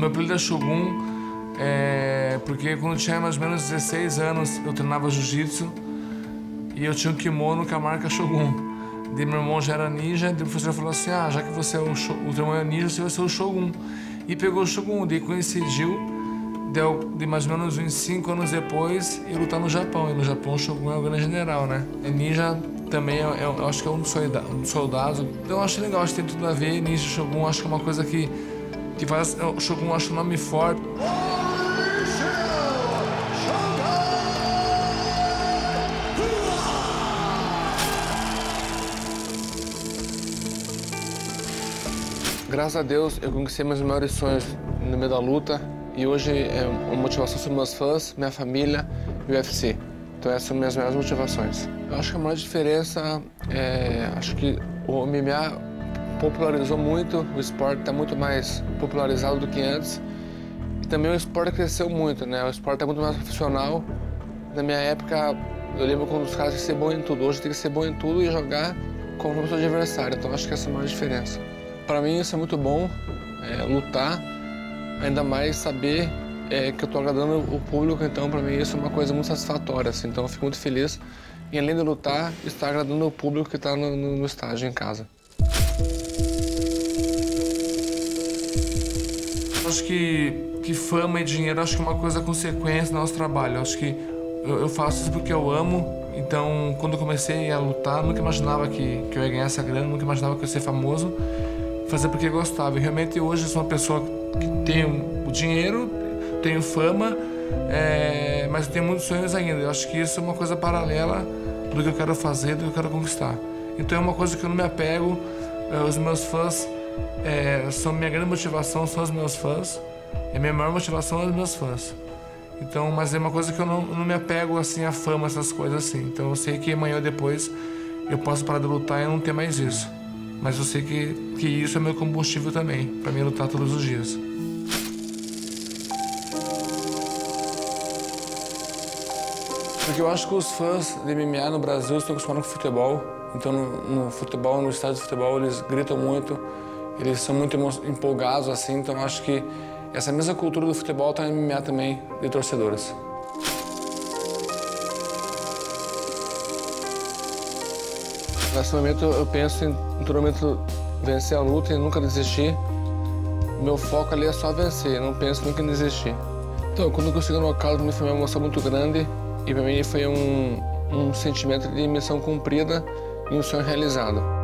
meu apelido é Shogun é, porque quando eu tinha mais ou menos 16 anos eu treinava jiu-jitsu e eu tinha um kimono com a marca Shogun. Daí meu irmão já era ninja, daí o professor falou assim, ah, já que você é o, teu irmão é ninja, você vai ser o Shogun. E pegou o Shogun, daí coincidiu, de mais ou menos uns 5 anos depois, eu lutar no Japão. E no Japão o Shogun é o grande general, né? E ninja também, é, é, eu acho que é um dos soldados. Então eu acho legal, acho que tem tudo a ver, ninja e Shogun, acho que é uma coisa que, que faz o Shogun, acho um nome forte. Graças a Deus, eu conquistei meus maiores sonhos no meio da luta e hoje é uma motivação são meus fãs, minha família e o UFC. Então essas são minhas maiores motivações. Eu acho que a maior diferença é, acho que o MMA popularizou muito, o esporte está muito mais popularizado do que antes. E também o esporte cresceu muito, né? O esporte está muito mais profissional. Na minha época, eu lembro quando os caras tinham que ser bom em tudo. Hoje tem que ser bom em tudo e jogar como o seu adversário. Então acho que essa é a maior diferença. Para mim isso é muito bom, é, lutar, ainda mais saber é, que eu estou agradando o público, então para mim isso é uma coisa muito satisfatória, assim, então eu fico muito feliz em além de lutar, estar agradando o público que está no, no, no estádio em casa. Acho que, que fama e dinheiro acho que é uma coisa consequência do nosso trabalho. Acho que eu, eu faço isso porque eu amo, então quando eu comecei a lutar, nunca imaginava que, que eu ia ganhar essa grana, nunca imaginava que eu ia ser famoso fazer porque gostava. E realmente hoje sou uma pessoa que tem o dinheiro, tenho fama, é, mas tenho muitos sonhos ainda. Eu acho que isso é uma coisa paralela do que eu quero fazer, do que eu quero conquistar. Então é uma coisa que eu não me apego. É, os meus fãs é, são minha grande motivação, são os meus fãs. É minha maior motivação os meus fãs. Então, mas é uma coisa que eu não, não me apego assim à fama, essas coisas assim. Então eu sei que amanhã ou depois eu posso parar de lutar e não ter mais isso. Mas eu sei que, que isso é meu combustível também, para mim lutar todos os dias. Porque eu acho que os fãs de MMA no Brasil estão acostumados com futebol. Então, no, no futebol, no estádio de futebol, eles gritam muito, eles são muito empolgados, assim. Então, acho que essa mesma cultura do futebol está no MMA também, de torcedores. Nesse momento eu penso em, em momento vencer a luta e nunca desistir. Meu foco ali é só vencer, não penso nunca em desistir. Então, quando eu consegui no nocaute, me foi uma emoção muito grande e para mim foi um, um sentimento de missão cumprida e um sonho realizado.